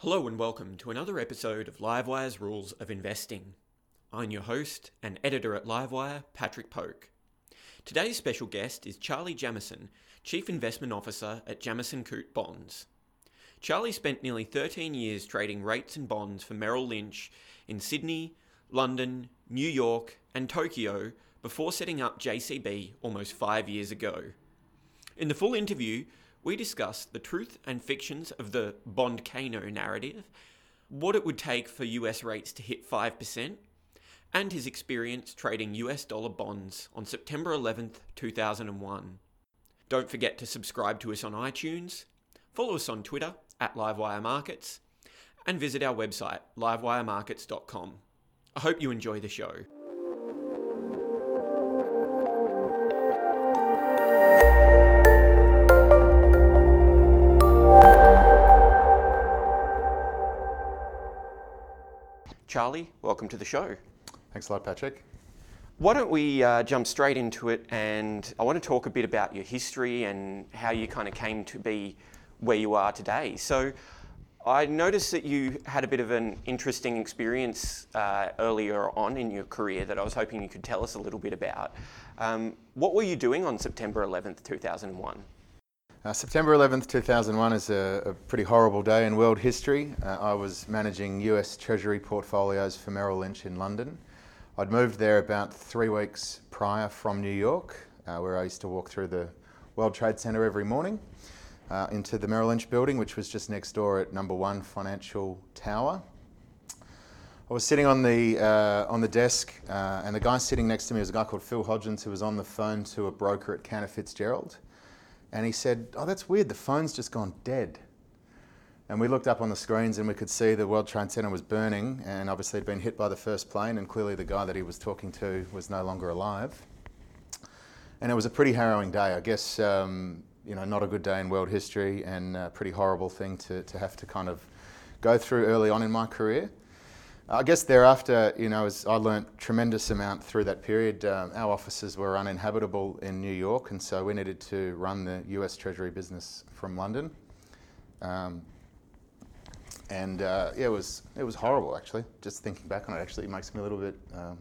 Hello and welcome to another episode of Livewire's Rules of Investing. I'm your host and editor at Livewire, Patrick Poke. Today's special guest is Charlie Jamieson, Chief Investment Officer at Jamieson Coote Bonds. Charlie spent nearly 13 years trading rates and bonds for Merrill Lynch in Sydney, London, New York, and Tokyo before setting up JCB almost five years ago. In the full interview, we discuss the truth and fictions of the bondcano narrative, what it would take for US rates to hit 5%, and his experience trading US dollar bonds on September 11th, 2001. Don't forget to subscribe to us on iTunes, follow us on Twitter at Livewire Markets, and visit our website, livewiremarkets.com. I hope you enjoy the show. Charlie, welcome to the show. Thanks a lot, Patrick. Why don't we uh, jump straight into it? And I want to talk a bit about your history and how you kind of came to be where you are today. So, I noticed that you had a bit of an interesting experience uh, earlier on in your career that I was hoping you could tell us a little bit about. Um, what were you doing on September 11th, 2001? Uh, September 11th, 2001 is a, a, pretty horrible day in world history. Uh, I was managing US Treasury portfolios for Merrill Lynch in London. I'd moved there about three weeks prior from New York, uh, where I used to walk through the World Trade Center every morning uh, into the Merrill Lynch building, which was just next door at number one Financial Tower. I was sitting on the uh, on the desk, uh, and the guy sitting next to me was a guy called Phil Hodgins, who was on the phone to a broker at Cantor Fitzgerald, and he said, "Oh, that's weird. The phone's just gone dead." And we looked up on the screens, and we could see the World Trade Center was burning, and obviously had been hit by the first plane, and clearly the guy that he was talking to was no longer alive. And it was a pretty harrowing day, I guess. Um, you know, not a good day in world history and a pretty horrible thing to, to have to kind of go through early on in my career. I guess thereafter, you know, as I learnt tremendous amount through that period. Um, our offices were uninhabitable in New York, and so we needed to run the U.S. Treasury business from London. Um, and uh, yeah, it was it was horrible actually. Just thinking back on it, actually, it makes me a little bit um,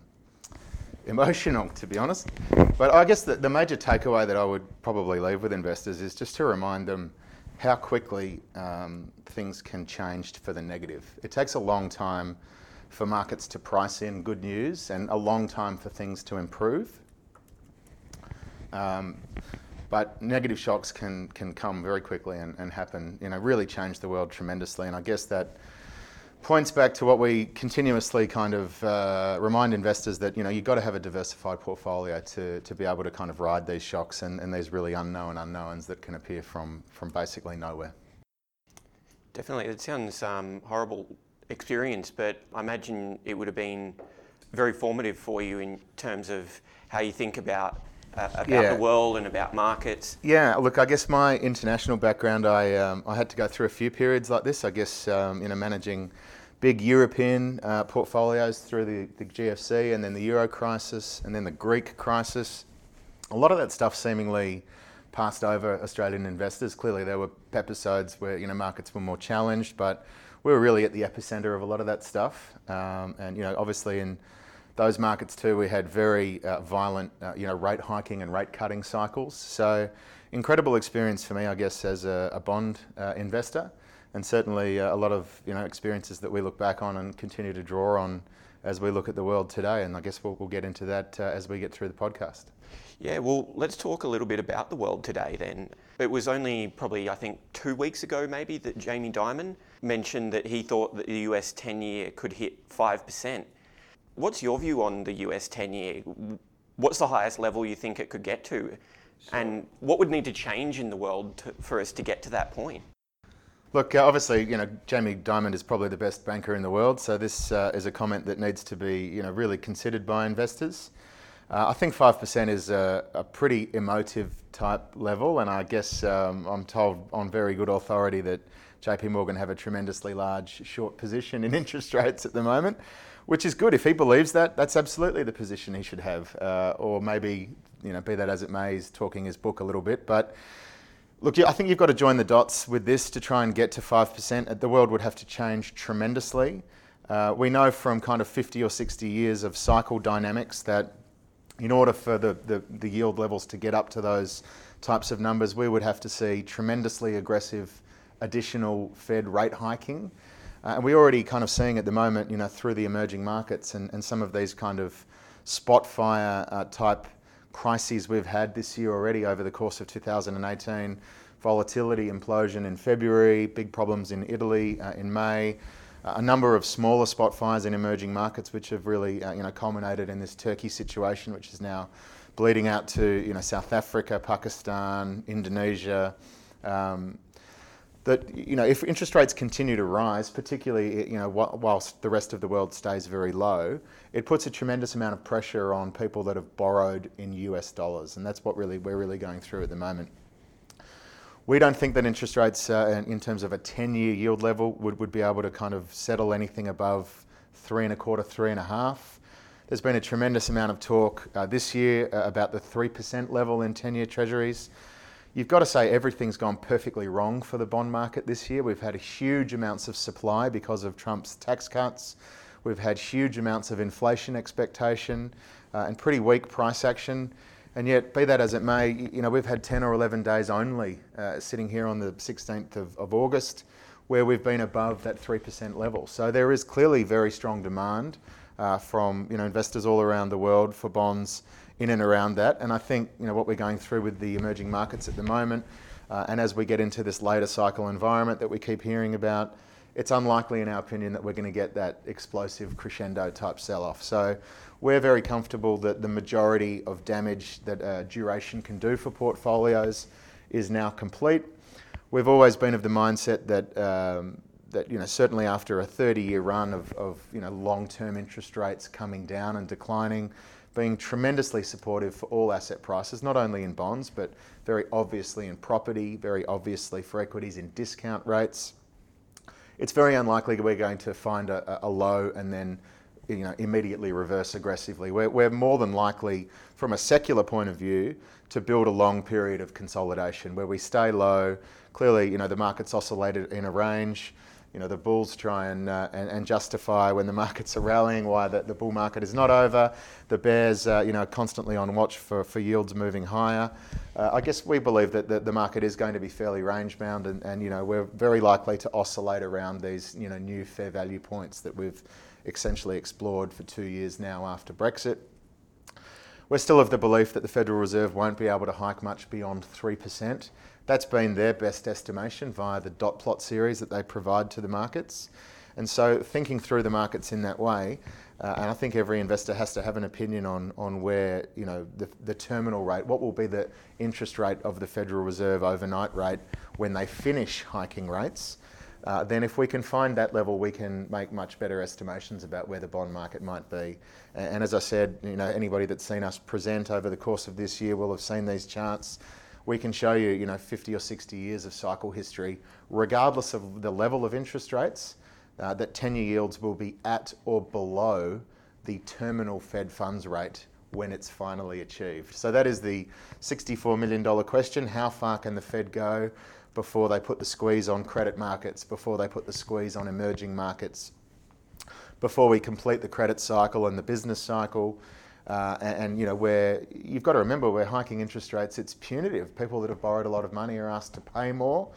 emotional, to be honest. But I guess the, the major takeaway that I would probably leave with investors is just to remind them how quickly um, things can change for the negative. It takes a long time for markets to price in good news and a long time for things to improve. Um, but negative shocks can, can come very quickly and, and happen, you know, really change the world tremendously. And I guess that points back to what we continuously kind of uh, remind investors that you know you've got to have a diversified portfolio to, to be able to kind of ride these shocks and, and these really unknown unknowns that can appear from from basically nowhere. Definitely, it sounds um, horrible experience, but I imagine it would have been very formative for you in terms of how you think about uh, about yeah. the world and about markets? Yeah, look, I guess my international background, I, um, I had to go through a few periods like this. I guess, um, you know, managing big European uh, portfolios through the, the GFC and then the Euro crisis and then the Greek crisis. A lot of that stuff seemingly passed over Australian investors. Clearly, there were episodes where you know markets were more challenged, but we were really at the epicenter of a lot of that stuff. Um, and you know, obviously in those markets too, we had very uh, violent, uh, you know, rate hiking and rate cutting cycles. So, incredible experience for me, I guess, as a, a bond uh, investor, and certainly uh, a lot of you know experiences that we look back on and continue to draw on as we look at the world today. And I guess we'll, we'll get into that uh, as we get through the podcast. Yeah, well, let's talk a little bit about the world today then. It was only probably, I think, two weeks ago maybe that Jamie Dimon mentioned that he thought that the US 10 year could hit 5%. What's your view on the US 10 year? What's the highest level you think it could get to? And what would need to change in the world to, for us to get to that point? Look, uh, obviously, you know, Jamie Dimon is probably the best banker in the world, so this uh, is a comment that needs to be, you know, really considered by investors. Uh, I think 5% is a, a, pretty emotive type level, and I guess um, I'm told on very good authority that JP Morgan have a tremendously large short position in interest rates at the moment which is good. If he believes that, that's absolutely the position he should have. Uh, or maybe, you know, be that as it may, he's talking his book a little bit. But Look, I think you've got to join the dots with this to try and get to 5%. The world would have to change tremendously. Uh, we know from kind of 50 or 60 years of cycle dynamics that in order for the, the, the, yield levels to get up to those types of numbers, we would have to see tremendously aggressive additional Fed rate hiking. Uh, and we're already kind of seeing at the moment, you know, through the emerging markets and, and some of these kind of spot fire uh, type crises we've had this year already over the course of 2018. Volatility implosion in February, big problems in Italy uh, in May, a number of smaller spot fires in emerging markets, which have really uh, you know culminated in this Turkey situation, which is now bleeding out to you know South Africa, Pakistan, Indonesia. Um, that you know if interest rates continue to rise, particularly you know whilst the rest of the world stays very low, it puts a tremendous amount of pressure on people that have borrowed in US dollars, and that's what really we're really going through at the moment. We don't think that interest rates, uh, in terms of a 10-year yield level, would, would be able to kind of settle anything above three and a quarter, three and a half. There's been a tremendous amount of talk uh, this year uh, about the 3% level in 10-year treasuries. You've got to say everything's gone perfectly wrong for the bond market this year. We've had huge amounts of supply because of Trump's tax cuts. We've had huge amounts of inflation expectation uh, and pretty weak price action. And yet, be that as it may, you know, we've had 10 or 11 days only uh, sitting here on the 16th of, of August where we've been above that 3% level. So there is clearly very strong demand uh, from you know, investors all around the world for bonds in and around that. And I think you know, what we're going through with the emerging markets at the moment, uh, and as we get into this later cycle environment that we keep hearing about, it's unlikely, in our opinion, that we're going to get that explosive crescendo type sell off. So we're very comfortable that the majority of damage that uh, duration can do for portfolios is now complete. We've always been of the mindset that um, that you know certainly after a 30-year run of, of you know long-term interest rates coming down and declining, being tremendously supportive for all asset prices, not only in bonds but very obviously in property, very obviously for equities in discount rates. It's very unlikely we're going to find a, a low and then you know, immediately reverse aggressively. We're, we're more than likely, from a secular point of view, to build a long period of consolidation where we stay low. Clearly, you know, the market's oscillated in a range. You know, the bulls try and, uh, and, and, justify when the markets are rallying why the, the bull market is not over. The bears, uh, you know, constantly on watch for, for yields moving higher. Uh, I guess we believe that the, the, market is going to be fairly range bound and, and, you know, we're very likely to oscillate around these, you know, new fair value points that we've essentially explored for two years now after Brexit. We're still of the belief that the Federal Reserve won't be able to hike much beyond 3%. That's been their best estimation via the dot plot series that they provide to the markets. And so, thinking through the markets in that way, uh, and I think every investor has to have an opinion on, on where, you know, the, the terminal rate, what will be the interest rate of the Federal Reserve overnight rate when they finish hiking rates uh, then if we can find that level, we can make much better estimations about where the bond market might be. And, and as I said, you know, anybody that's seen us present over the course of this year will have seen these charts. We can show you, you know, 50 or 60 years of cycle history, regardless of the level of interest rates, uh, that 10-year yields will be at or below the terminal Fed funds rate when it's finally achieved. So that is the $64 million question. How far can the Fed go? Before they put the squeeze on credit markets, before they put the squeeze on emerging markets, before we complete the credit cycle and the business cycle. Uh, and, and, you know, where you've got to remember we're hiking interest rates, it's punitive. People that have borrowed a lot of money are asked to pay more,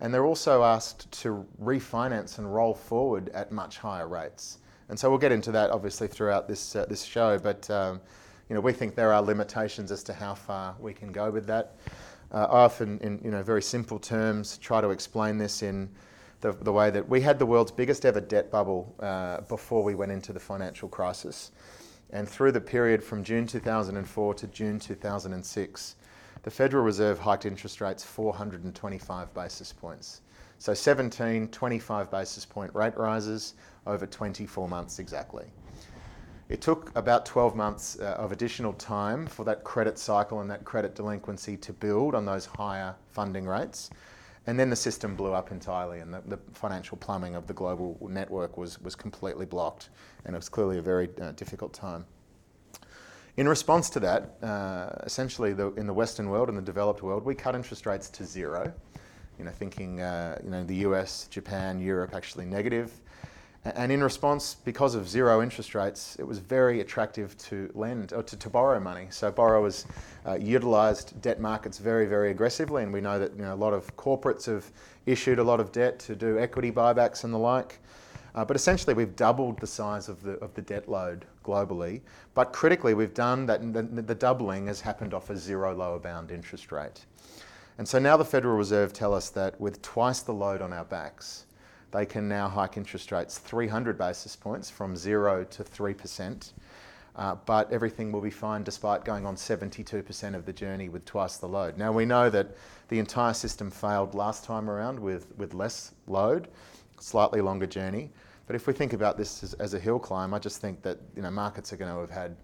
and they're also asked to refinance and roll forward at much higher rates. And so we'll get into that obviously throughout this uh, this show. But um, you know, we think there are limitations as to how far we can go with that. Uh, I often, in you know very simple terms, try to explain this in the, the way that we had the world's biggest ever debt bubble uh, before we went into the financial crisis. And through the period from June 2004 to June 2006, the Federal Reserve hiked interest rates 425 basis points. So 17, 25 basis point rate rises over 24 months exactly. It took about 12 months uh, of additional time for that credit cycle and that credit delinquency to build on those higher funding rates. And then the system blew up entirely, and the, the financial plumbing of the global network was, was completely blocked, and it was clearly a very uh, difficult time. In response to that, uh, essentially the, in the Western world and the developed world, we cut interest rates to zero. You know, thinking uh, you know the US, Japan, Europe actually negative. And in response, because of zero interest rates, it was very attractive to lend or to, to borrow money. So borrowers uh, utilised debt markets very, very aggressively, and we know that you know, a lot of corporates have issued a lot of debt to do equity buybacks and the like. Uh, but essentially, we've doubled the size of the, of the debt load globally. But critically, we've done that, the, the doubling has happened off a zero lower bound interest rate. And so now the Federal Reserve tell us that with twice the load on our backs, they can now hike interest rates 300 basis points from 0 to 3%. Uh, but everything will be fine despite going on 72% of the journey with twice the load. Now, we know that the entire system failed last time around with, with less load, slightly longer journey. But if we think about this as, as a hill climb, I just think that you know, markets are going to have had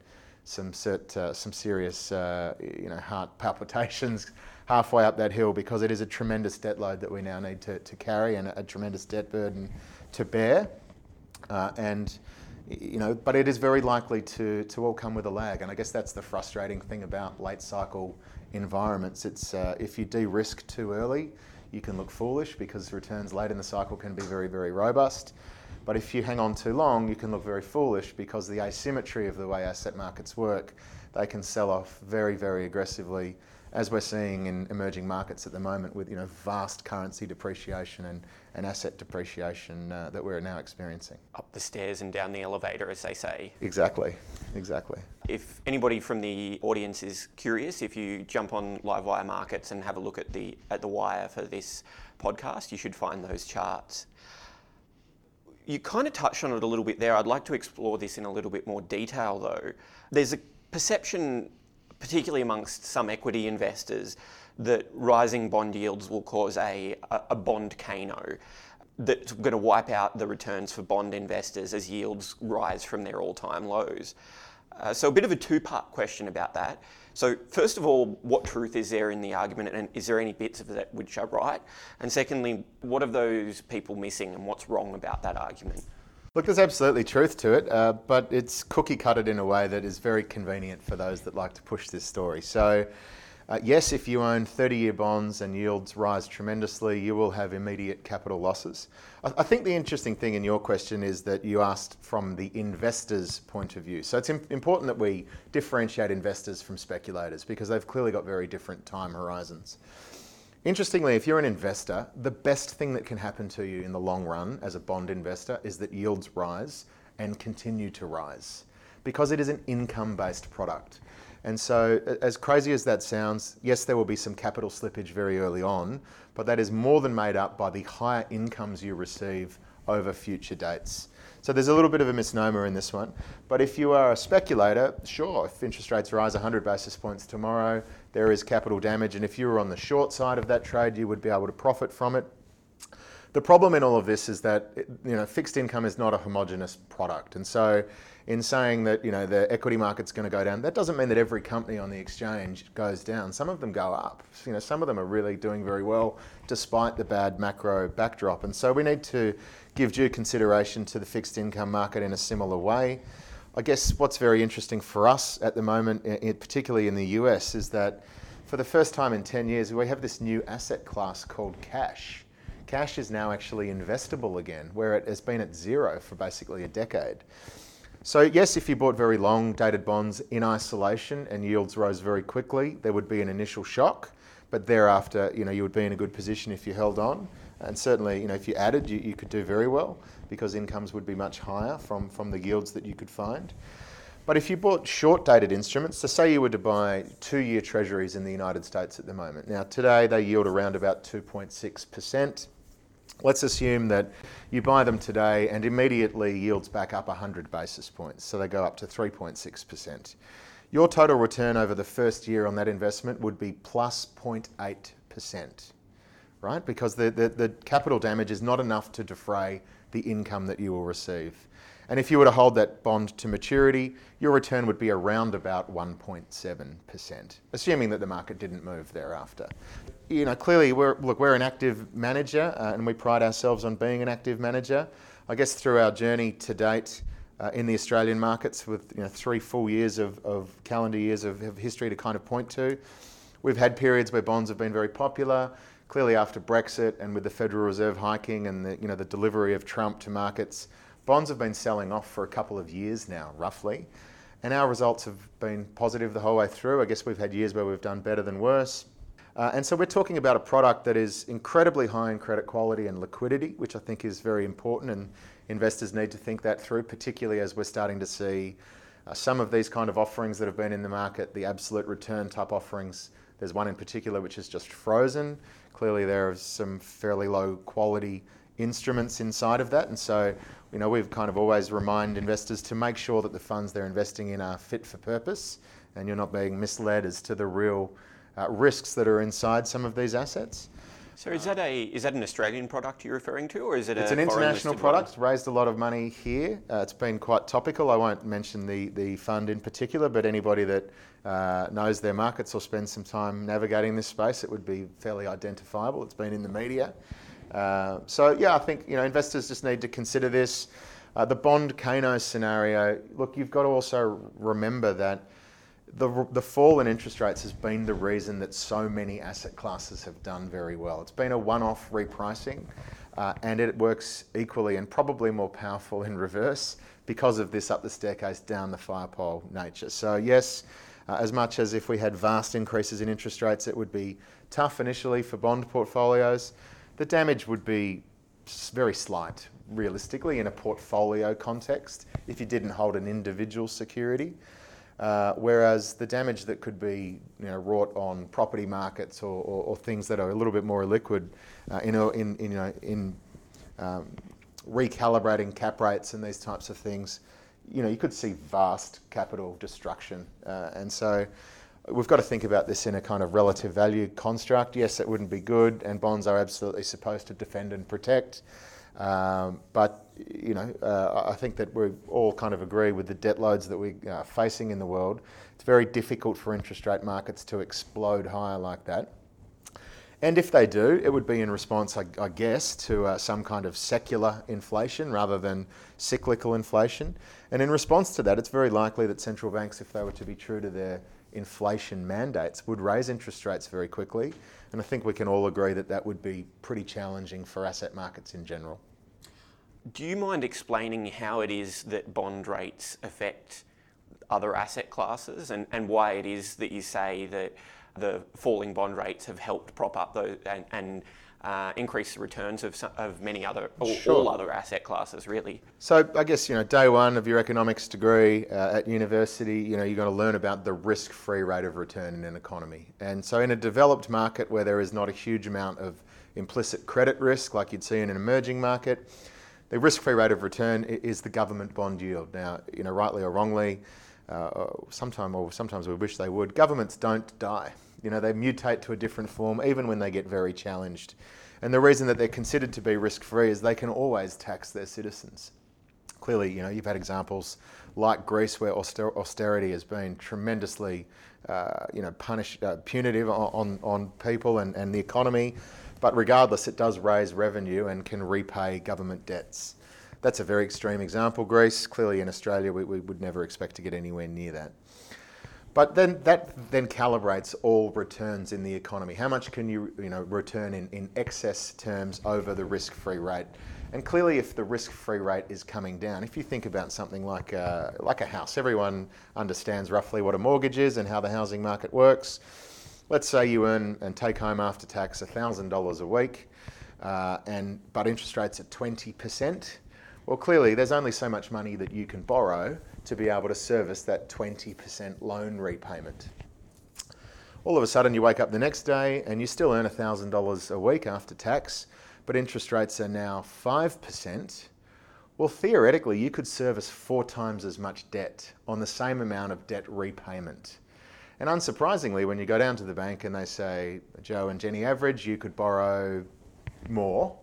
some, cert, uh, some serious uh, you know, heart palpitations halfway up that hill because it is a tremendous debt load that we now need to, to carry and a, a tremendous debt burden to bear. Uh, and you know, but it is very likely to, to all come with a lag. And I guess that's the frustrating thing about late cycle environments. It's uh, if you de-risk too early, you can look foolish because returns late in the cycle can be very, very robust. But if you hang on too long, you can look very foolish because the asymmetry of the way asset markets work, they can sell off very, very aggressively as we're seeing in emerging markets at the moment with you know vast currency depreciation and, and asset depreciation uh, that we're now experiencing. Up the stairs and down the elevator, as they say. Exactly, exactly. If anybody from the audience is curious, if you jump on Livewire Markets and have a look at the at the wire for this podcast, you should find those charts. You kind of touched on it a little bit there. I'd like to explore this in a little bit more detail, though. There's a perception particularly amongst some equity investors, that rising bond yields will cause a, a bondcano that's going to wipe out the returns for bond investors as yields rise from their all time lows. Uh, so, a bit of a two part question about that. So, first of all, what truth is there in the argument, and is there any bits of that which are right? And secondly, what are those people missing, and what's wrong about that argument? Look, there's absolutely truth to it, uh, but it's cookie cutted in a way that is very convenient for those that like to push this story. So, uh, yes, if you own 30 year bonds and yields rise tremendously, you will have immediate capital losses. I, I, think the interesting thing in your question is that you asked from the investor's point of view. So, it's Im- important that we differentiate investors from speculators because they've clearly got very different time horizons. Interestingly, if you're an investor, the best thing that can happen to you in the long run as a bond investor is that yields rise and continue to rise because it is an income based product. And so, as crazy as that sounds, yes, there will be some capital slippage very early on, but that is more than made up by the higher incomes you receive over future dates. So there's a little bit of a misnomer in this one. But if you are a speculator, sure, if interest rates rise 100 basis points tomorrow, there is capital damage. And if you were on the short side of that trade, you would be able to profit from it. The problem in all of this is that you know fixed income is not a homogenous product, and so in saying that you know the equity market's going to go down, that doesn't mean that every company on the exchange goes down. Some of them go up. You know, some of them are really doing very well despite the bad macro backdrop, and so we need to give due consideration to the fixed income market in a similar way. I guess what's very interesting for us at the moment, particularly in the US, is that for the first time in 10 years, we have this new asset class called cash. Cash is now actually investable again, where it has been at zero for basically a decade. So, yes, if you bought very long dated bonds in isolation and yields rose very quickly, there would be an initial shock, but thereafter, you know, you would be in a good position if you held on. And certainly, you know, if you added, you, you could do very well because incomes would be much higher from, from the yields that you could find. But if you bought short dated instruments, so say you were to buy two year treasuries in the United States at the moment. Now, today they yield around about 2.6%. Let's assume that you buy them today and immediately yields back up 100 basis points, so they go up to 3.6%. Your total return over the first year on that investment would be plus 0.8% right? Because the, the, the, capital damage is not enough to defray the income that you will receive. And if you were to hold that bond to maturity, your return would be around about 1.7%, assuming that the market didn't move thereafter. You know, clearly, we're, look, we're an active manager uh, and we pride ourselves on being an active manager. I guess through our journey to date, uh, in the Australian markets with you know, three full years of, of calendar years of, of history to kind of point to. We've had periods where bonds have been very popular. Clearly, after Brexit and with the Federal Reserve hiking and the, you know, the delivery of Trump to markets, bonds have been selling off for a couple of years now, roughly. And our results have been positive the whole way through. I guess we've had years where we've done better than worse. Uh, and so we're talking about a product that is incredibly high in credit quality and liquidity, which I think is very important. And investors need to think that through, particularly as we're starting to see uh, some of these kind of offerings that have been in the market, the absolute return type offerings. There's one in particular which is just frozen. Clearly, there are some fairly low quality instruments inside of that. And so, you know, we've kind of always remind investors to make sure that the funds they're investing in are fit for purpose and you're not being misled as to the real uh, risks that are inside some of these assets. So is that a is that an Australian product you're referring to, or is it? It's an international product. One? Raised a lot of money here. Uh, it's been quite topical. I won't mention the the fund in particular, but anybody that uh, knows their markets or spends some time navigating this space, it would be fairly identifiable. It's been in the media. Uh, so yeah, I think you know investors just need to consider this. Uh, the bondcano scenario. Look, you've got to also remember that the, the fall in interest rates has been the reason that so many asset classes have done very well. It's been a one off repricing, uh, and it works equally and probably more powerful in reverse because of this up the staircase, down the fire pole nature. So, yes, uh, as much as if we had vast increases in interest rates, it would be tough initially for bond portfolios. The damage would be very slight, realistically, in a portfolio context if you didn't hold an individual security. Uh, whereas the damage that could be you know, wrought on property markets or, or, or things that are a little bit more illiquid uh, in, in, in, you know, in um, recalibrating cap rates and these types of things, you know, you could see vast capital destruction. Uh, and so we've got to think about this in a kind of relative value construct. Yes, it wouldn't be good, and bonds are absolutely supposed to defend and protect. Um, but you know, uh, I think that we all kind of agree with the debt loads that we are facing in the world. It's very difficult for interest rate markets to explode higher like that. And if they do, it would be in response, I, I guess, to uh, some kind of secular inflation rather than cyclical inflation. And in response to that, it's very likely that central banks, if they were to be true to their inflation mandates, would raise interest rates very quickly. And I think we can all agree that that would be pretty challenging for asset markets in general. Do you mind explaining how it is that bond rates affect other asset classes and, and why it is that you say that the falling bond rates have helped prop up those and, and uh, increase the returns of, some, of many other, or sure. all other asset classes, really. So I guess you know, day one of your economics degree uh, at university, you know, you're going to learn about the risk-free rate of return in an economy. And so in a developed market where there is not a huge amount of implicit credit risk like you'd see in an emerging market, the risk-free rate of return is the government bond yield. Now, you know, rightly or wrongly, uh, sometime or sometimes we wish they would. Governments don't die. You know, they mutate to a different form even when they get very challenged. And the reason that they're considered to be risk-free is they can always tax their citizens. Clearly, you know, you've had examples like Greece where auster- austerity has been tremendously, uh, you know, punish, uh, punitive on, on, on people and, and the economy. But regardless, it does raise revenue and can repay government debts. That's a very extreme example. Greece, clearly in Australia, we, we would never expect to get anywhere near that. But then that then calibrates all returns in the economy. How much can you, you know, return in, in excess terms over the risk-free rate? And clearly, if the risk-free rate is coming down, if you think about something like a, like a house, everyone understands roughly what a mortgage is and how the housing market works. Let's say you earn and take home after tax $1,000 a week, uh, and but interest rates at 20%. Well, clearly, there's only so much money that you can borrow to be able to service that 20% loan repayment. All of a sudden, you wake up the next day and you still earn $1,000 a week after tax, but interest rates are now 5%. Well, theoretically, you could service four times as much debt on the same amount of debt repayment. And unsurprisingly, when you go down to the bank and they say, Joe and Jenny average, you could borrow more.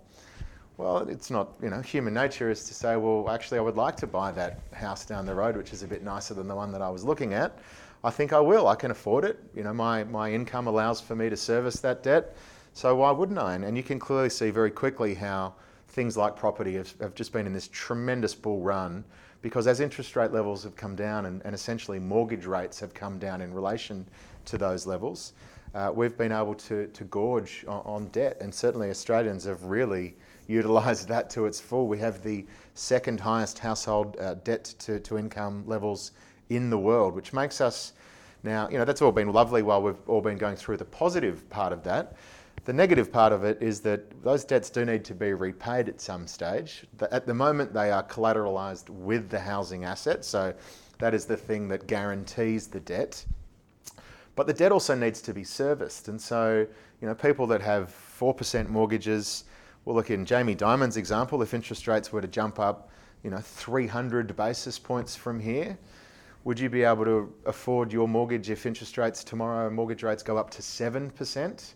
Well, it's not, you know, human nature is to say, well, actually, I would like to buy that house down the road, which is a bit nicer than the one that I was looking at. I think I will. I can afford it. You know, my, my income allows for me to service that debt. So why wouldn't I? And you can clearly see very quickly how things like property have, have just been in this tremendous bull run because as interest rate levels have come down and, and essentially mortgage rates have come down in relation to those levels, uh, we've been able to, to gorge on, on, debt. And certainly Australians have really utilised that to its full. We have the second highest household uh, debt to, to income levels in the world, which makes us now, you know, that's all been lovely while we've all been going through the positive part of that. The negative part of it is that those debts do need to be repaid at some stage. At the moment, they are collateralised with the housing asset, so that is the thing that guarantees the debt. But the debt also needs to be serviced, and so you know people that have four percent mortgages. Well, look in Jamie Dimon's example, if interest rates were to jump up, you know, 300 basis points from here, would you be able to afford your mortgage if interest rates tomorrow, mortgage rates go up to 7%?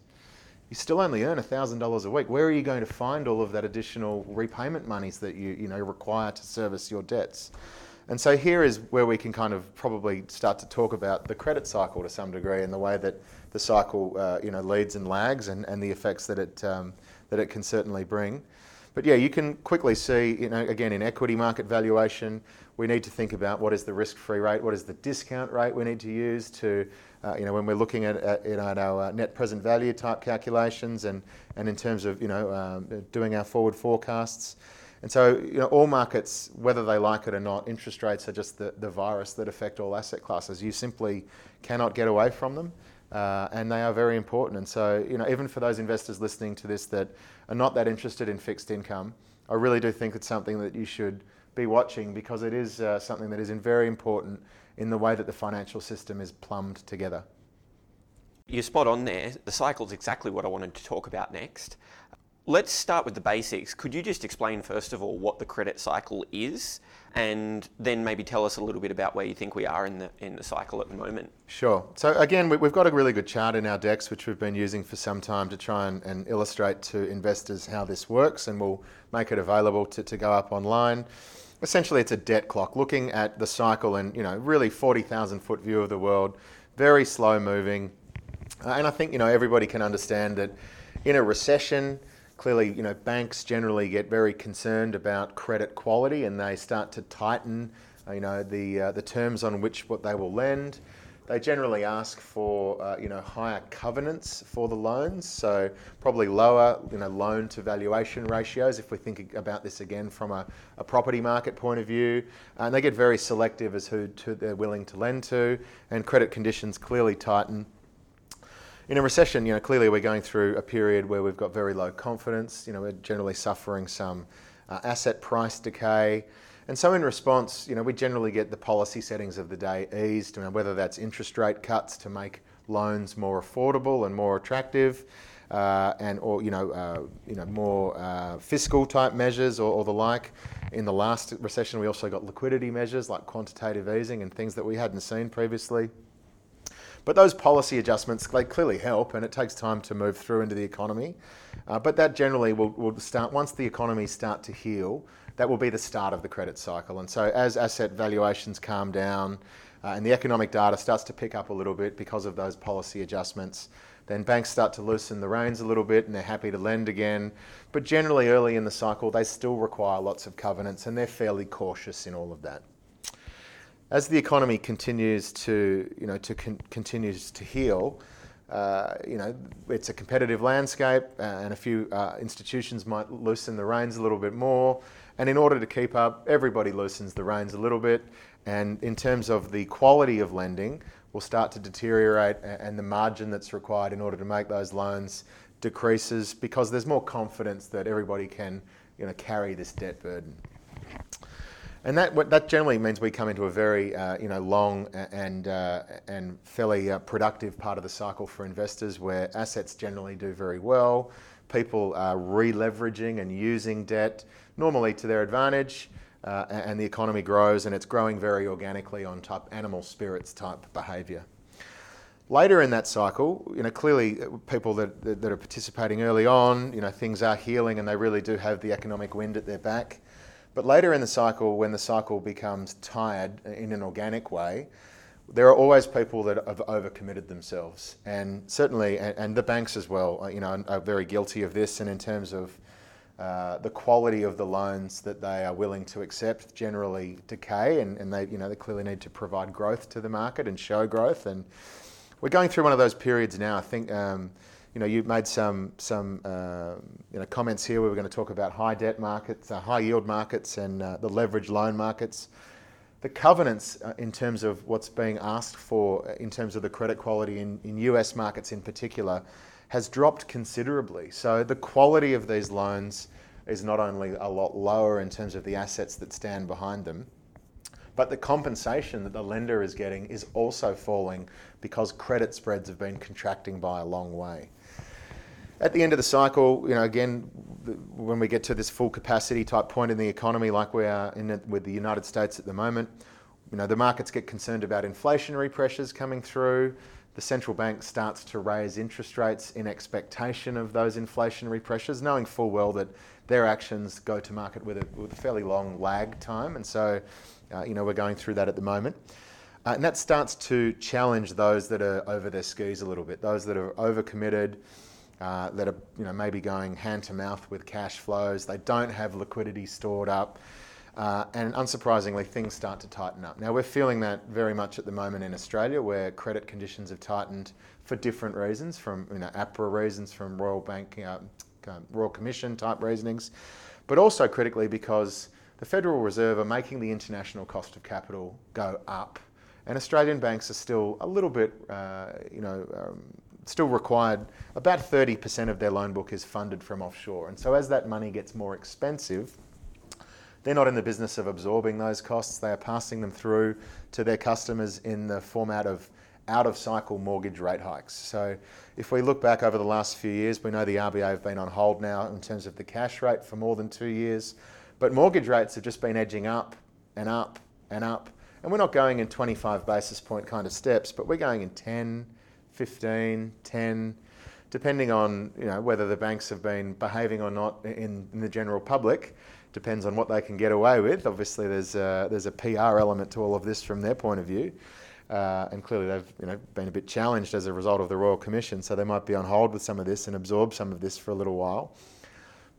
You still only earn $1,000 a week. Where are you going to find all of that additional repayment monies that you, you know, require to service your debts? And so here is where we can kind of probably start to talk about the credit cycle to some degree and the way that the cycle uh, you know, leads and lags and, and the effects that it, um, that it can certainly bring. But yeah, you can quickly see, you know, again, in equity market valuation, we need to think about what is the risk-free rate, what is the discount rate we need to use to, uh, you know, when we're looking at, at at our uh, net present value type calculations and, and in terms of, you know, um, doing our forward forecasts. And so, you know, all markets, whether they like it or not, interest rates are just the, the virus that affect all asset classes. You simply cannot get away from them. Uh, and they are very important. And so, you know, even for those investors listening to this that are not that interested in fixed income, I really do think it's something that you should be watching because it is uh, something that is very important in the way that the financial system is plumbed together. You're spot on there. The cycle is exactly what I wanted to talk about next. Let's start with the basics. Could you just explain, first of all, what the credit cycle is, and then maybe tell us a little bit about where you think we are in the, in the cycle at the moment? Sure. So, again, we've got a really good chart in our decks, which we've been using for some time to try and, and illustrate to investors how this works, and we'll make it available to, to go up online. Essentially, it's a debt clock looking at the cycle and, you know, really 40,000 foot view of the world, very slow moving. Uh, and I think, you know, everybody can understand that in a recession, clearly, you know, banks generally get very concerned about credit quality and they start to tighten, uh, you know, the uh, the terms on which what they will lend. They generally ask for, uh, you know, higher covenants for the loans, so probably lower, you know, loan to valuation ratios. If we think about this again from a, a property market point of view, and they get very selective as who to, they're willing to lend to, and credit conditions clearly tighten in a recession, you know, clearly we're going through a period where we've got very low confidence. You know, we're generally suffering some uh, asset price decay. And so, in response, you know, we generally get the policy settings of the day eased, you know, whether that's interest rate cuts to make loans more affordable and more attractive, uh, and or you know, uh, you know, more uh, fiscal type measures or, or, the like. In the last recession, we also got liquidity measures like quantitative easing and things that we hadn't seen previously. But those policy adjustments, they clearly help, and it takes time to move through into the economy. Uh, but that generally will, will start, once the economies start to heal, that will be the start of the credit cycle. And so as asset valuations calm down uh, and the economic data starts to pick up a little bit because of those policy adjustments, then banks start to loosen the reins a little bit and they're happy to lend again. But generally, early in the cycle, they still require lots of covenants and they're fairly cautious in all of that as the economy continues to, you know, to con- continues to heal, uh, you know, it's a competitive landscape, uh, and a few uh, institutions might loosen the reins a little bit more. And in order to keep up, everybody loosens the reins a little bit. And in terms of the quality of lending, will start to deteriorate, and the margin that's required in order to make those loans decreases because there's more confidence that everybody can, you know, carry this debt burden. And that, that generally means we come into a very uh, you know, long and, uh, and fairly uh, productive part of the cycle for investors where assets generally do very well. People are re-leveraging and using debt normally to their advantage uh, and the economy grows and it's growing very organically on type animal spirits type behaviour. Later in that cycle, you know, clearly uh, people that, that are participating early on, you know, things are healing and they really do have the economic wind at their back. But later in the cycle, when the cycle becomes tired in an organic way, there are always people that have overcommitted themselves, and certainly, and, the banks as well, uh, you know, are very guilty of this. And in terms of uh, the quality of the loans that they are willing to accept generally decay, and, and they, you know, they clearly need to provide growth to the market and show growth. And we're going through one of those periods now. I think, um, you know, you've made some some uh, you know comments here. We were going to talk about high debt markets, uh, high yield markets, and uh, the leverage loan markets. The covenants uh, in terms of what's being asked for in terms of the credit quality in, in US markets in particular has dropped considerably. So the quality of these loans is not only a lot lower in terms of the assets that stand behind them, but the compensation that the lender is getting is also falling because credit spreads have been contracting by a long way. At the end of the cycle, you know, again, when we get to this full capacity type point in the economy, like we are in it with the United States at the moment, you know, the markets get concerned about inflationary pressures coming through the central bank starts to raise interest rates in expectation of those inflationary pressures, knowing full well that their actions go to market with a, with a fairly long lag time. And so, uh, you know, we're going through that at the moment. Uh, and that starts to challenge those that are over their skis a little bit, those that are overcommitted, uh, that are, you know, maybe going hand to mouth with cash flows. They don't have liquidity stored up. Uh, and unsurprisingly, things start to tighten up. Now, we're feeling that very much at the moment in Australia, where credit conditions have tightened for different reasons, from you know, APRA reasons, from Royal Bank, uh, Royal Commission type reasonings, but also critically because the Federal Reserve are making the international cost of capital go up, and Australian banks are still a little bit, uh, you know, um, still required. About 30% of their loan book is funded from offshore, and so as that money gets more expensive they're not in the business of absorbing those costs. They are passing them through to their customers in the format of out of cycle mortgage rate hikes. So, if we look back over the last few years, we know the RBA have been on hold now in terms of the cash rate for more than two years, but mortgage rates have just been edging up and up and up. And we're not going in 25 basis point kind of steps, but we're going in 10, 15, 10, depending on you know whether the banks have been behaving or not in, in the general public depends on what they can get away with. Obviously, there's a, there's a PR element to all of this from their point of view. Uh, and clearly they've you know, been a bit challenged as a result of the Royal Commission, so they might be on hold with some of this and absorb some of this for a little while.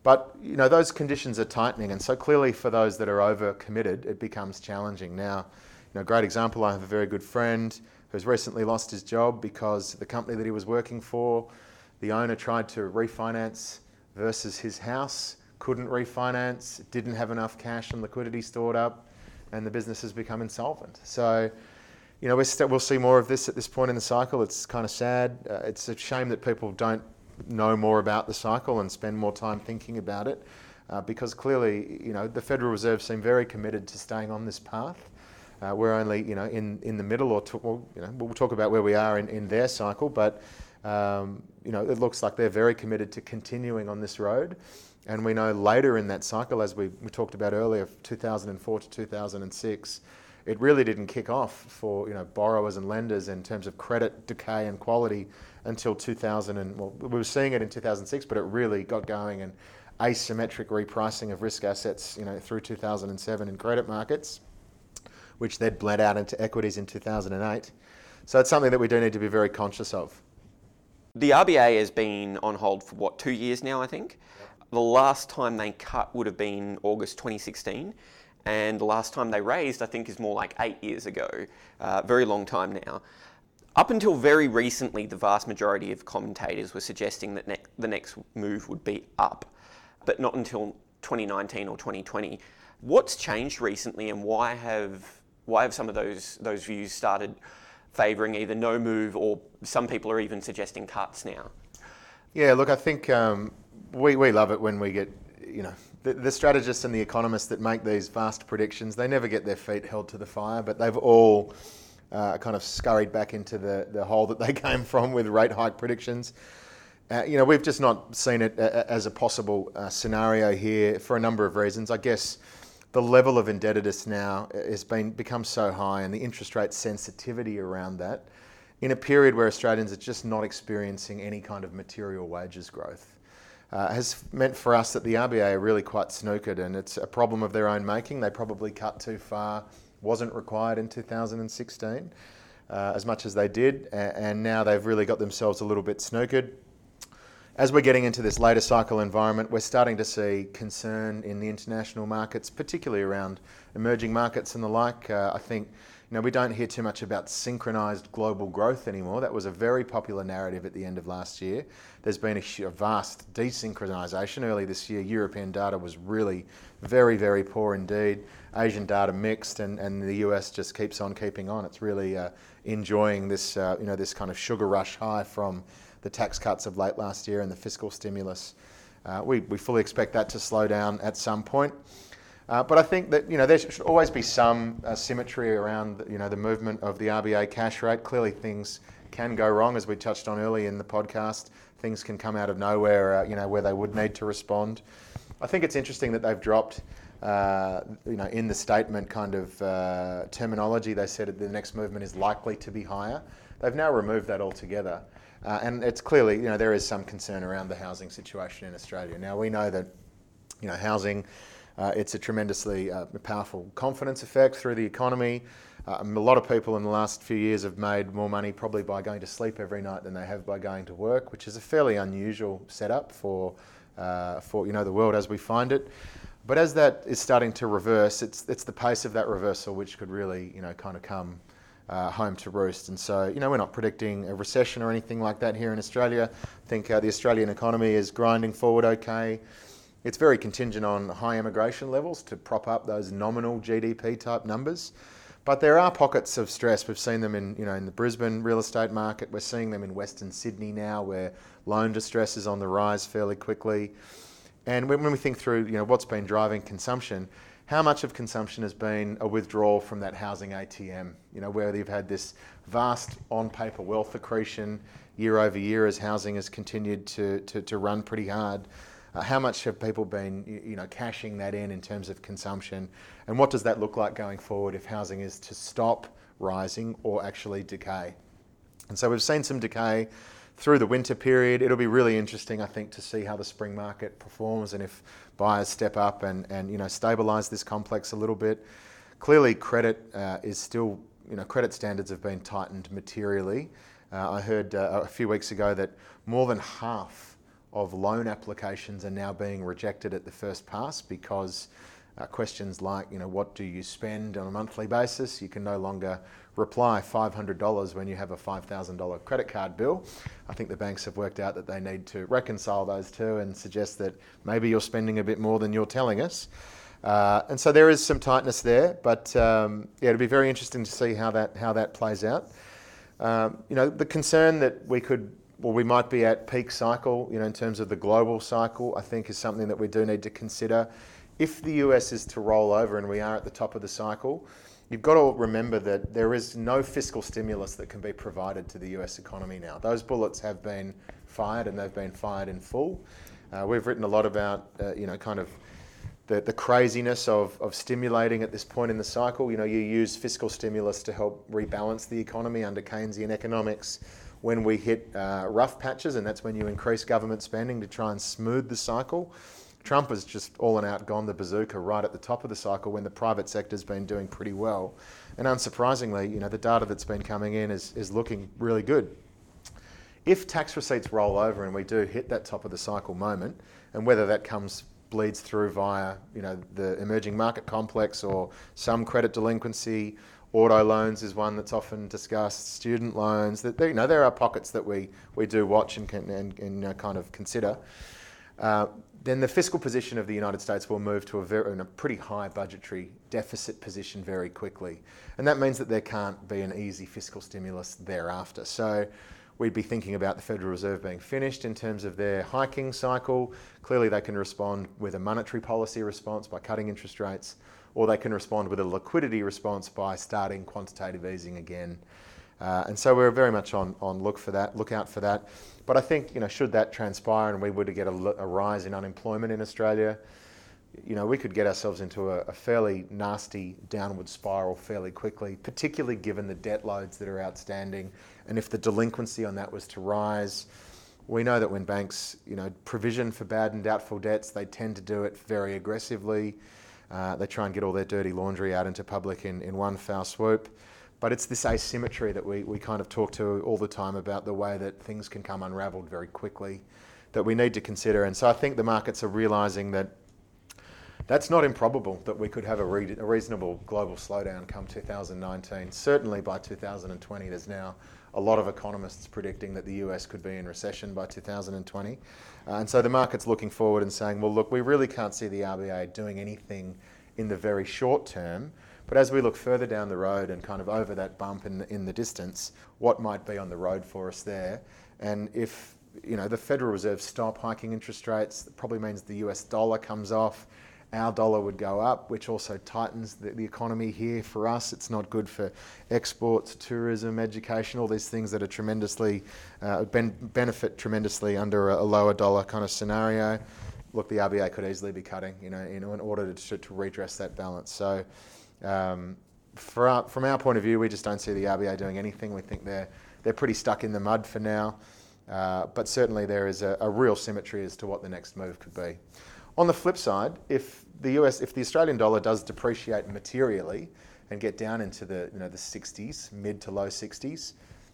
But you know those conditions are tightening, and so clearly for those that are over committed, it becomes challenging. Now, you know, great example. I have a very good friend who's recently lost his job because the company that he was working for, the owner tried to refinance versus his house couldn't refinance, didn't have enough cash and liquidity stored up, and the business has become insolvent. So, you know, we st- we'll see more of this at this point in the cycle. It's kind of sad. Uh, it's a shame that people don't know more about the cycle and spend more time thinking about it, uh, because clearly, you know, the Federal Reserve seem very committed to staying on this path. Uh, we're only, you know, in, in the middle, or well, you know, we'll talk about where we are in, in their cycle, but um, you know, it looks like they're very committed to continuing on this road. And we know later in that cycle, as we, we talked about earlier, 2004 to 2006, it really didn't kick off for you know borrowers and lenders in terms of credit decay and quality until 2000 and well we were seeing it in 2006 but it really got going and asymmetric repricing of risk assets you know through 2007 in credit markets which then bled out into equities in 2008 so it's something that we do need to be very conscious of the RBA has been on hold for what two years now I think the last time they cut would have been August 2016, and the last time they raised, I think, is more like eight years ago. Uh, very long time now. Up until very recently, the vast majority of commentators were suggesting that ne- the next move would be up, but not until 2019 or 2020. What's changed recently, and why have why have some of those those views started favouring either no move or some people are even suggesting cuts now? Yeah, look, I think um, we, we love it when we get, you know, the, the, strategists and the economists that make these vast predictions, they never get their feet held to the fire, but they've all uh, kind of scurried back into the, the hole that they came from with rate hike predictions. Uh, you know, we've just not seen it as a possible uh, scenario here for a number of reasons. I guess the level of indebtedness now has been become so high, and the interest rate sensitivity around that, in a period where Australians are just not experiencing any kind of material wages growth uh, has meant for us that the RBA are really quite snookered, and it's a problem of their own making. They probably cut too far, wasn't required in 2016 uh, as much as they did, and now they've really got themselves a little bit snookered. As we're getting into this later cycle environment, we're starting to see concern in the international markets, particularly around emerging markets and the like. Uh, I think you know, we don't hear too much about synchronized global growth anymore. That was a very popular narrative at the end of last year. There's been a, vast desynchronization. Early this year, European data was really very, very poor indeed. Asian data mixed, and, and the US just keeps on keeping on. It's really uh, enjoying this, uh, you know, this kind of sugar rush high from the tax cuts of late last year and the fiscal stimulus. Uh, we, we fully expect that to slow down at some point. Uh, but I think that you know there should always be some uh, symmetry around you know the movement of the RBA cash rate. Clearly, things can go wrong, as we touched on early in the podcast. Things can come out of nowhere, uh, you know, where they would need to respond. I think it's interesting that they've dropped, uh, you know, in the statement kind of uh, terminology. They said the next movement is likely to be higher. They've now removed that altogether, uh, and it's clearly you know there is some concern around the housing situation in Australia. Now we know that you know housing uh, it's a tremendously uh, powerful confidence effect through the economy. Um, a lot of people in the last few years have made more money probably by going to sleep every night than they have by going to work, which is a fairly unusual setup for, uh, for you know, the world as we find it. But as that is starting to reverse, it's, it's the pace of that reversal which could really, you know, kind of come uh, home to roost. And so, you know, we're not predicting a recession or anything like that here in Australia. I think uh, the Australian economy is grinding forward okay. It's very contingent on high immigration levels to prop up those nominal GDP type numbers. But there are pockets of stress. We've seen them in, you know, in the Brisbane real estate market. We're seeing them in Western Sydney now, where loan distress is on the rise fairly quickly. And when, we think through, you know, what's been driving consumption, how much of consumption has been a withdrawal from that housing ATM? You know, where you've had this vast on-paper wealth accretion year over year as housing has continued to, to, to run pretty hard. Uh, how much have people been, you know, cashing that in in terms of consumption, and what does that look like going forward if housing is to stop rising or actually decay? And so we've seen some decay through the winter period. It'll be really interesting, I think, to see how the spring market performs and if buyers step up and, and you know stabilise this complex a little bit. Clearly, credit uh, is still, you know, credit standards have been tightened materially. Uh, I heard uh, a few weeks ago that more than half of loan applications are now being rejected at the first pass because uh, questions like, you know, what do you spend on a monthly basis? You can no longer reply $500 when you have a $5,000 credit card bill. I think the banks have worked out that they need to reconcile those two and suggest that maybe you're spending a bit more than you're telling us. Uh, and so there is some tightness there, but um, yeah, it'll be very interesting to see how that how that plays out. Um, you know, the concern that we could well, we might be at peak cycle, you know, in terms of the global cycle, I think is something that we do need to consider. If the US is to roll over and we are at the top of the cycle, you've got to remember that there is no fiscal stimulus that can be provided to the US economy now. Those bullets have been fired and they've been fired in full. Uh, we've written a lot about, uh, you know, kind of the, the craziness of, of stimulating at this point in the cycle. You know, you use fiscal stimulus to help rebalance the economy under Keynesian economics when we hit uh, rough patches, and that's when you increase government spending to try and smooth the cycle. Trump has just all and out gone the bazooka right at the top of the cycle when the private sector's been doing pretty well. And unsurprisingly, you know, the data that's been coming in is, is looking really good. If tax receipts roll over and we do hit that top of the cycle moment, and whether that comes bleeds through via you know the emerging market complex or some credit delinquency Auto loans is one that's often discussed. Student loans, that you know, there are pockets that we, we do watch and can and, and uh, kind of consider. Uh, then the fiscal position of the United States will move to a, very, a pretty high budgetary deficit position very quickly, and that means that there can't be an easy fiscal stimulus thereafter. So we'd be thinking about the Federal Reserve being finished in terms of their hiking cycle. Clearly, they can respond with a monetary policy response by cutting interest rates or they can respond with a liquidity response by starting quantitative easing again. Uh, and so we're very much on, on look for that, look out for that. But I think, you know, should that transpire and we were to get a, a rise in unemployment in Australia, you know, we could get ourselves into a, a, fairly nasty downward spiral fairly quickly, particularly given the debt loads that are outstanding. And if the delinquency on that was to rise, we know that when banks, you know, provision for bad and doubtful debts, they tend to do it very aggressively. Uh, they try and get all their dirty laundry out into public in, in one foul swoop. But it's this asymmetry that we, we kind of talk to all the time about the way that things can come unraveled very quickly. that we need to consider. And so I think the markets are realizing that that's not improbable that we could have a, re- a, reasonable global slowdown come 2019. Certainly by 2020, there's now a lot of economists predicting that the US could be in recession by 2020. Uh, and so the market's looking forward and saying, well, look, we really can't see the RBA doing anything in the very short term. But as we look further down the road and kind of over that bump in the, in the distance, what might be on the road for us there? And if you know the Federal Reserve stop hiking interest rates, that probably means the US dollar comes off our dollar would go up, which also tightens the, the, economy here for us. It's not good for exports, tourism, education, all these things that are tremendously, uh, ben- benefit tremendously under a, a, lower dollar kind of scenario. Look, the RBA could easily be cutting, you know, in, in order to, to, redress that balance. So, um, our, from our point of view, we just don't see the RBA doing anything. We think they're they're pretty stuck in the mud for now. Uh, but certainly there is a, a real symmetry as to what the next move could be. On the flip side, if the US, if the Australian dollar does depreciate materially and get down into the you know the 60s, mid to low 60s,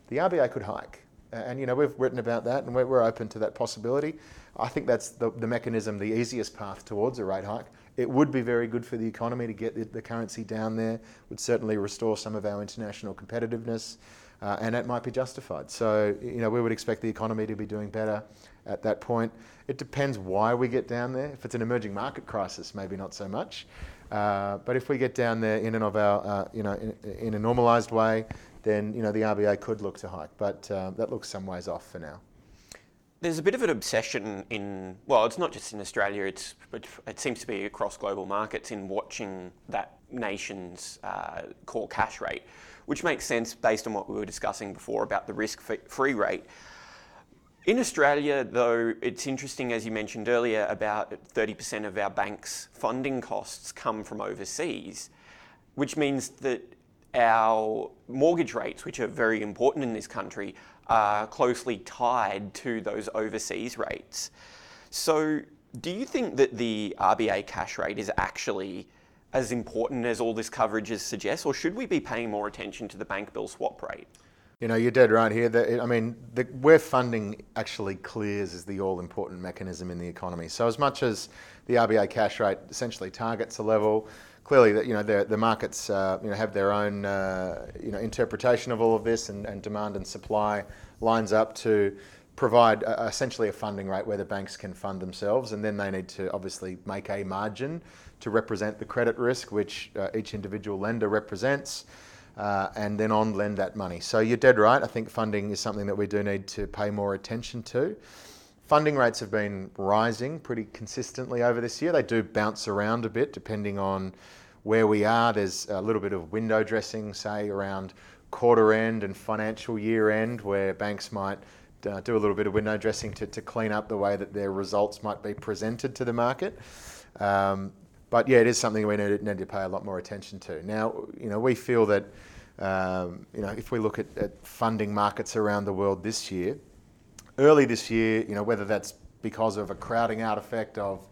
the RBA could hike. And you know we've written about that, and we're, we're open to that possibility. I think that's the, the mechanism, the easiest path towards a rate hike. It would be very good for the economy to get the, the currency down there. Would certainly restore some of our international competitiveness, uh, and that might be justified. So you know we would expect the economy to be doing better at that point. It depends why we get down there. If it's an emerging market crisis, maybe not so much. Uh, but if we get down there in and of our, uh, you know, in, in, a normalised way, then you know the RBA could look to hike. But uh, that looks some ways off for now. There's a bit of an obsession in, well, it's not just in Australia, it's, it seems to be across global markets in watching that nation's uh, core cash rate, which makes sense based on what we were discussing before about the risk free rate. In Australia, though, it's interesting, as you mentioned earlier, about 30% of our bank's funding costs come from overseas, which means that our mortgage rates, which are very important in this country, are closely tied to those overseas rates. So, do you think that the RBA cash rate is actually as important as all this coverage suggests, or should we be paying more attention to the bank bill swap rate? You know, you're dead right here. The, I mean, the, where funding actually clears is the all important mechanism in the economy. So, as much as the RBA cash rate essentially targets a level, clearly, you know, the, the markets uh, you know, have their own uh, you know, interpretation of all of this, and, and demand and supply lines up to provide a, essentially a funding rate where the banks can fund themselves, and then they need to obviously make a margin to represent the credit risk which uh, each individual lender represents uh, and then on lend that money. So you're dead right. I think funding is something that we do need to pay more attention to. Funding rates have been rising pretty consistently over this year. They do bounce around a bit depending on where we are. There's a little bit of window dressing, say, around quarter end and financial year end, where banks might uh, do a little bit of window dressing to, to clean up the way that their results might be presented to the market. Um, but yeah, it is something we need, need, to pay a lot more attention to. Now, you know, we feel that um, you know, if we look at, at, funding markets around the world this year, early this year, you know, whether that's because of a crowding out effect of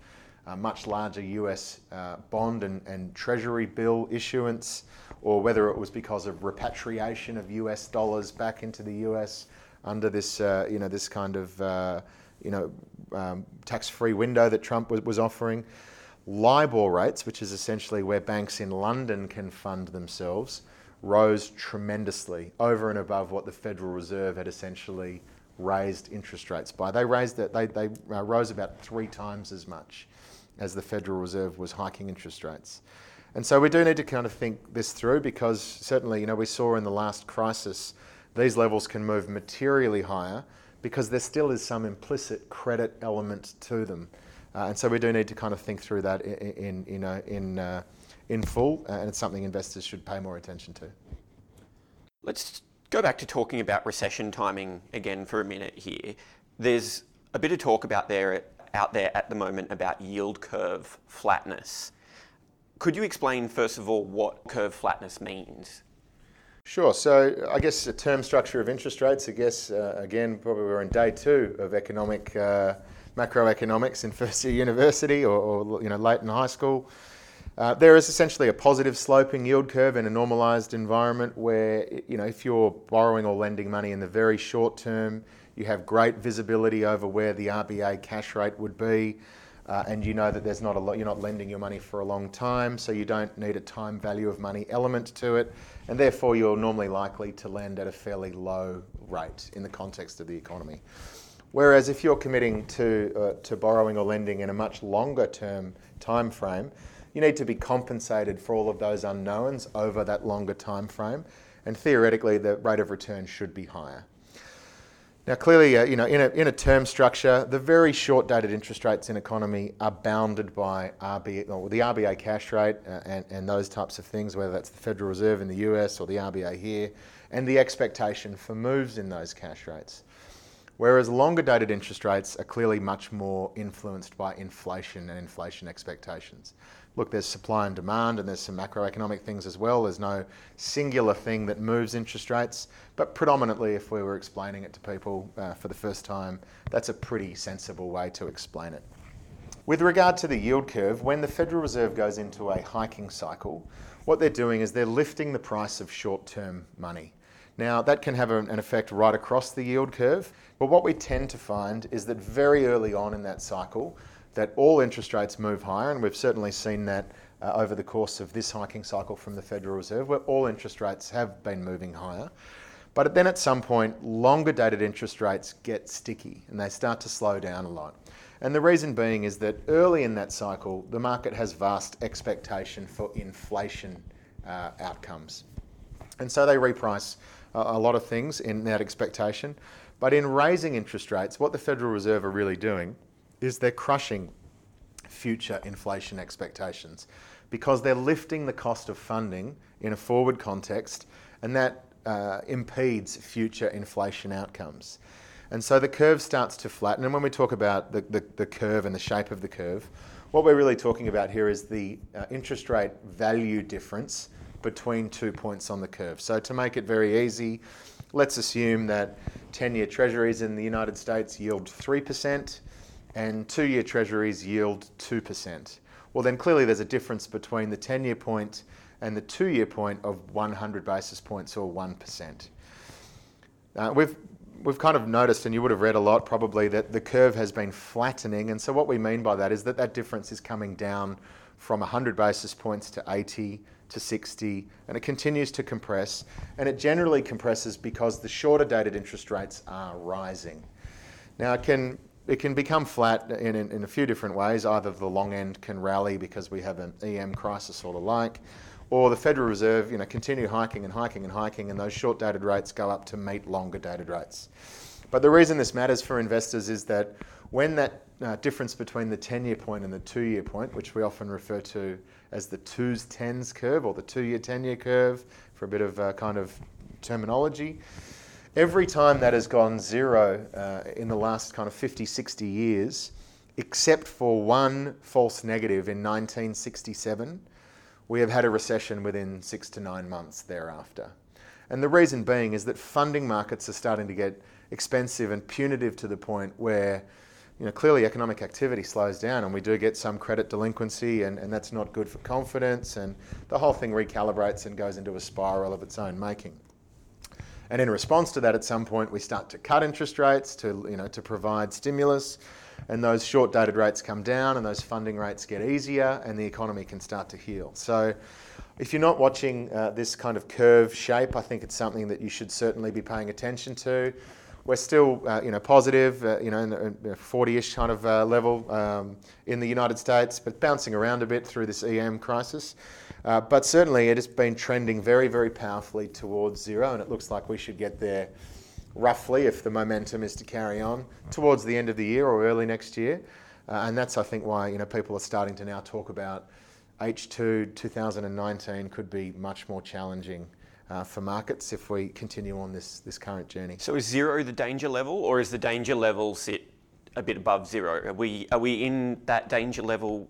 a much larger US uh, bond and, and treasury bill issuance, or whether it was because of repatriation of US dollars back into the US under this, uh, you know, this kind of, uh, you know, um, tax-free window that Trump was, was offering. LIBOR rates, which is essentially where banks in London can fund themselves, rose tremendously over and above what the Federal Reserve had essentially raised interest rates by. They raised it, they, they uh, rose about three times as much as the Federal Reserve was hiking interest rates. And so we do need to kind of think this through because certainly, you know, we saw in the last crisis these levels can move materially higher because there still is some implicit credit element to them. Uh, and so we do need to kind of think through that in, in you know, in, uh, in full, uh, and it's something investors should pay more attention to. Let's go back to talking about recession timing again for a minute here. There's a bit of talk about there out there at the moment about yield curve flatness. Could you explain first of all what curve flatness means? Sure. So I guess the term structure of interest rates. I guess uh, again, probably we're in day two of economic uh, macroeconomics in first year university or, or, you know late in high school. Uh, there is essentially a positive sloping yield curve in a normalized environment where, you know, if you're borrowing or lending money in the very short term, You have great visibility over where the RBA cash rate would be. Uh, and you know that there's not a lot, you're not lending your money for a long time, so you don't need a time value of money element to it, and therefore you're normally likely to lend at a fairly low rate in the context of the economy. Whereas if you're committing to, uh, to borrowing or lending in a much longer term time frame, you need to be compensated for all of those unknowns over that longer time frame, and theoretically the rate of return should be higher. Now, clearly, uh, you know, in a, in a term structure, the very short-dated interest rates in economy are bounded by RBA, or the RBA cash rate uh, and, and those types of things, whether that's the Federal Reserve in the US or the RBA here, and the expectation for moves in those cash rates. Whereas longer-dated interest rates are clearly much more influenced by inflation and inflation expectations look, there's supply and demand, and there's some macroeconomic things as well. There's no singular thing that moves interest rates, but predominantly, if we were explaining it to people uh, for the first time, that's a pretty sensible way to explain it. With regard to the yield curve, when the Federal Reserve goes into a hiking cycle, what they're doing is they're lifting the price of short term money. Now, that can have an effect right across the yield curve, but what we tend to find is that very early on in that cycle, that all interest rates move higher, and we've certainly seen that uh, over the course of this hiking cycle from the Federal Reserve, where all interest rates have been moving higher. But then at some point, longer dated interest rates get sticky and they start to slow down a lot. And the reason being is that early in that cycle, the market has vast expectation for inflation uh, outcomes. And so they reprice a, a lot of things in that expectation. But in raising interest rates, what the Federal Reserve are really doing is they're crushing future inflation expectations because they're lifting the cost of funding in a forward context and that uh, impedes future inflation outcomes. And so the curve starts to flatten. And when we talk about the, the, the curve and the shape of the curve, what we're really talking about here is the uh, interest rate value difference between two points on the curve. So to make it very easy, let's assume that 10 year treasuries in the United States yield 3% and two year treasuries yield 2%. Well, then clearly there's a difference between the 10 year point and the two year point of 100 basis points or 1%. Uh, we've we've kind of noticed, and you would have read a lot probably, that the curve has been flattening. And so, what we mean by that is that that difference is coming down from 100 basis points to 80 to 60, and it continues to compress. And it generally compresses because the shorter dated interest rates are rising. Now, can it can become flat in, in, in, a few different ways. Either the long end can rally because we have an EM crisis or the like, or the Federal Reserve, you know, continue hiking and hiking and hiking, and those short dated rates go up to meet longer dated rates. But the reason this matters for investors is that when that uh, difference between the 10 year point and the two year point, which we often refer to as the twos tens curve or the two year 10 year curve for a bit of uh, kind of terminology, Every time that has gone zero uh, in the last kind of 50, 60 years, except for one false negative in 1967, we have had a recession within six to nine months thereafter. And the reason being is that funding markets are starting to get expensive and punitive to the point where you know, clearly economic activity slows down and we do get some credit delinquency and, and that's not good for confidence and the whole thing recalibrates and goes into a spiral of its own making. And in response to that, at some point, we start to cut interest rates to, you know, to provide stimulus, and those short dated rates come down, and those funding rates get easier, and the economy can start to heal. So, if you're not watching uh, this kind of curve shape, I think it's something that you should certainly be paying attention to. We're still, uh, you know, positive, uh, you know, in the 40-ish kind of uh, level um, in the United States, but bouncing around a bit through this EM crisis. Uh, but certainly it has been trending very, very powerfully towards zero, and it looks like we should get there roughly, if the momentum is to carry on, towards the end of the year or early next year. Uh, and that's, I think, why you know people are starting to now talk about H2 2019 could be much more challenging uh, for markets if we continue on this, this current journey. So is zero the danger level, or is the danger level sit a bit above zero? Are we, are we in that danger level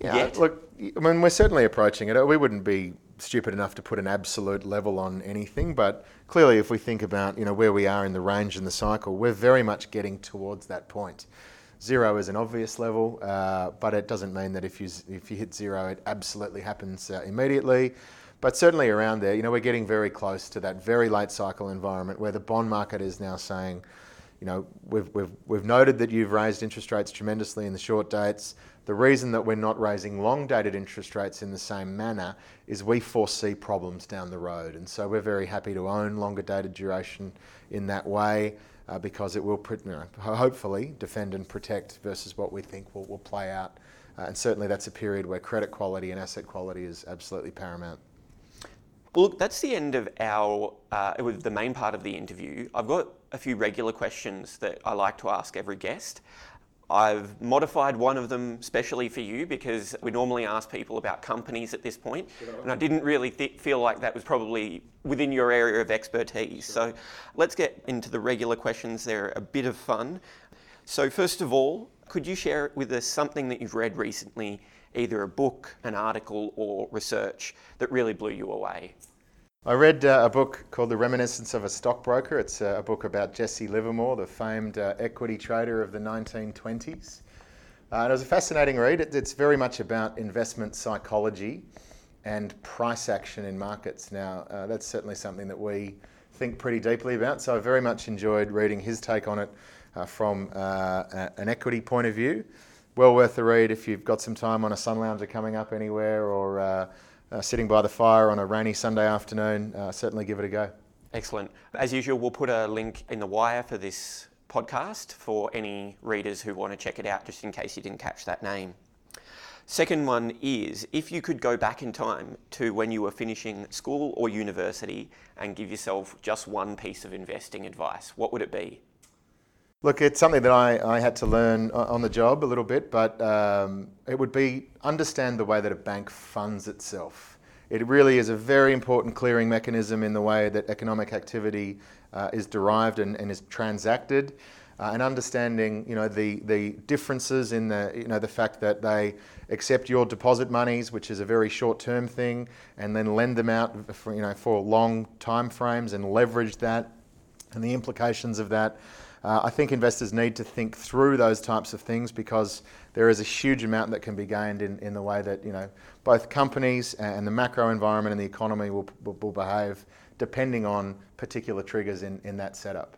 yeah, yet? Look, I mean, we're certainly approaching it. We wouldn't be stupid enough to put an absolute level on anything, but clearly, if we think about you know where we are in the range and the cycle, we're very much getting towards that point. Zero is an obvious level, uh, but it doesn't mean that if you if you hit zero, it absolutely happens uh, immediately. But certainly around there, you know, we're getting very close to that very late cycle environment where the bond market is now saying, you know, we've, we've, we've noted that you've raised interest rates tremendously in the short dates. The reason that we're not raising long dated interest rates in the same manner is we foresee problems down the road. And so we're very happy to own longer dated duration in that way uh, because it will you know, hopefully defend and protect versus what we think will, will play out. Uh, and certainly that's a period where credit quality and asset quality is absolutely paramount. Well, look, that's the end of our, uh, the main part of the interview. I've got a few regular questions that I like to ask every guest. I've modified one of them specially for you because we normally ask people about companies at this point, and I didn't really th- feel like that was probably within your area of expertise. Sure. So let's get into the regular questions. They're a bit of fun. So, first of all, could you share with us something that you've read recently either a book, an article, or research that really blew you away? I read uh, a book called The Reminiscence of a Stockbroker. It's uh, a book about Jesse Livermore, the famed uh, equity trader of the 1920s. Uh, and it was a fascinating read. It, it's very much about investment psychology and price action in markets. Now, uh, that's certainly something that we think pretty deeply about. So I very much enjoyed reading his take on it uh, from an equity point of view well worth the read if you've got some time on a sun lounger coming up anywhere or uh, sitting by the fire on a rainy Sunday afternoon. Uh, certainly give it a go. Excellent. As usual, we'll put a link in the wire for this podcast for any readers who want to check it out, just in case you didn't catch that name. Second one is if you could go back in time to when you were finishing school or university and give yourself just one piece of investing advice, what would it be? Look, it's something that I, I had to learn on the job a little bit, but um, it would be understand the way that a bank funds itself. It really is a very important clearing mechanism in the way that economic activity uh, is derived and, and is transacted. Uh, and understanding, you know, the, the differences in the, you know, the fact that they accept your deposit monies, which is a very short-term thing, and then lend them out for, you know, for long time frames and leverage that, and the implications of that. Uh, I think investors need to think through those types of things because there is a huge amount that can be gained in, in the way that you know both companies and the macro environment and the economy will, will, will behave depending on particular triggers in, in that setup.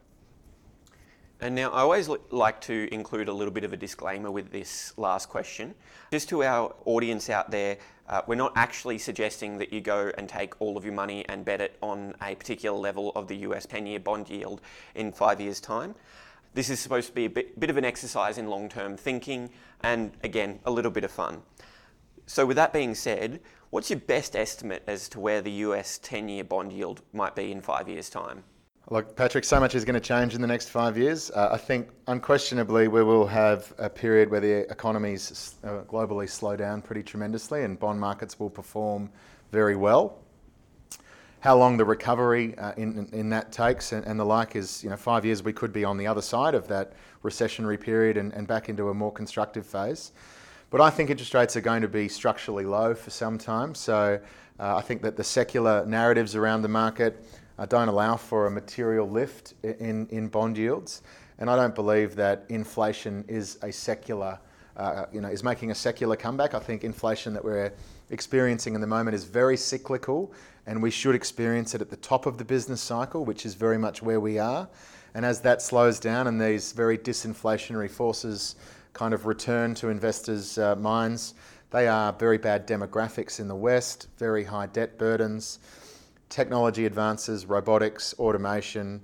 And now I always like to include a little bit of a disclaimer with this last question. Just to our audience out there, uh, we're not actually suggesting that you go and take all of your money and bet it on a particular level of the US 10 year bond yield in five years' time. This is supposed to be a bit, bit of an exercise in long term thinking and, again, a little bit of fun. So, with that being said, what's your best estimate as to where the US 10 year bond yield might be in five years' time? Look, Patrick, so much is going to change in the next five years. Uh, I think unquestionably we will have a period where the economies uh, globally slow down pretty tremendously and bond markets will perform very well. How long the recovery uh, in, in that takes and, and, the like is, you know, five years we could be on the other side of that recessionary period and, and back into a more constructive phase. But I think interest rates are going to be structurally low for some time. So uh, I think that the secular narratives around the market uh, don't allow for a material lift in, in bond yields. And I don't believe that inflation is a secular, uh, you know, is making a secular comeback. I think inflation that we're experiencing in the moment is very cyclical, and we should experience it at the top of the business cycle, which is very much where we are. And as that slows down and these very disinflationary forces kind of return to investors' uh, minds, they are very bad demographics in the West, very high debt burdens technology advances, robotics, automation,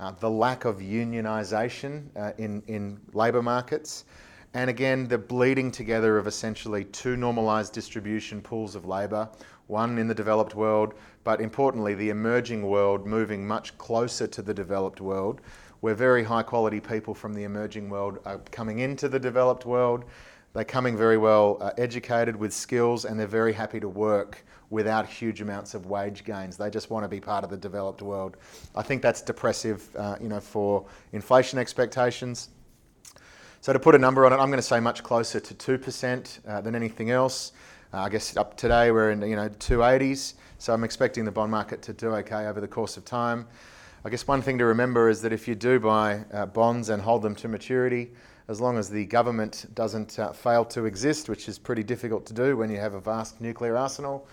uh, the lack of unionisation uh, in, in labour markets, and again, the bleeding together of essentially two normalised distribution pools of labour, one in the developed world, but importantly, the emerging world moving much closer to the developed world, where very high quality people from the emerging world are coming into the developed world. They're coming very well uh, educated with skills and they're very happy to work without huge amounts of wage gains. They just want to be part of the developed world. I think that's depressive, uh, you know, for inflation expectations. So to put a number on it, I'm going to say much closer to two percent uh, than anything else. Uh, I guess up today we're in you know 280s, so I'm expecting the bond market to do okay over the course of time. I guess one thing to remember is that if you do buy uh, bonds and hold them to maturity, as long as the government doesn't uh, fail to exist, which is pretty difficult to do when you have a vast nuclear arsenal,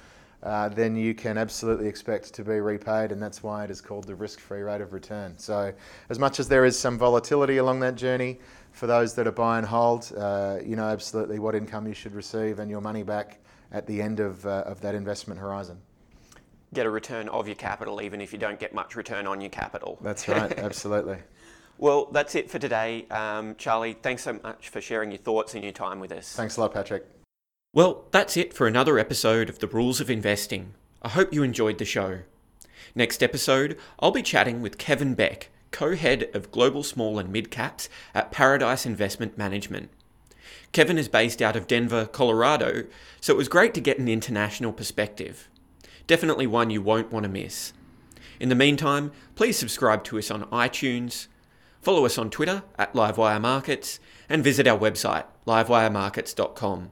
uh, then you can absolutely expect to be repaid, and that's why it is called the risk free rate of return. So, as much as there is some volatility along that journey, for those that are buy and hold, uh, you know absolutely what income you should receive and your money back at the end of, uh, of that investment horizon. Get a return of your capital, even if you don't get much return on your capital. That's right, absolutely. Well, that's it for today. Um, Charlie, thanks so much for sharing your thoughts and your time with us. Thanks a lot, Patrick. Well, that's it for another episode of The Rules of Investing. I hope you enjoyed the show. Next episode, I'll be chatting with Kevin Beck, co head of Global Small and Mid Caps at Paradice Investment Management. Kevin is based out of Denver, Colorado, so it was great to get an international perspective. Definitely one you won't want to miss. In the meantime, please subscribe to us on iTunes, follow us on Twitter at Livewire Markets, and visit our website, livewiremarkets.com.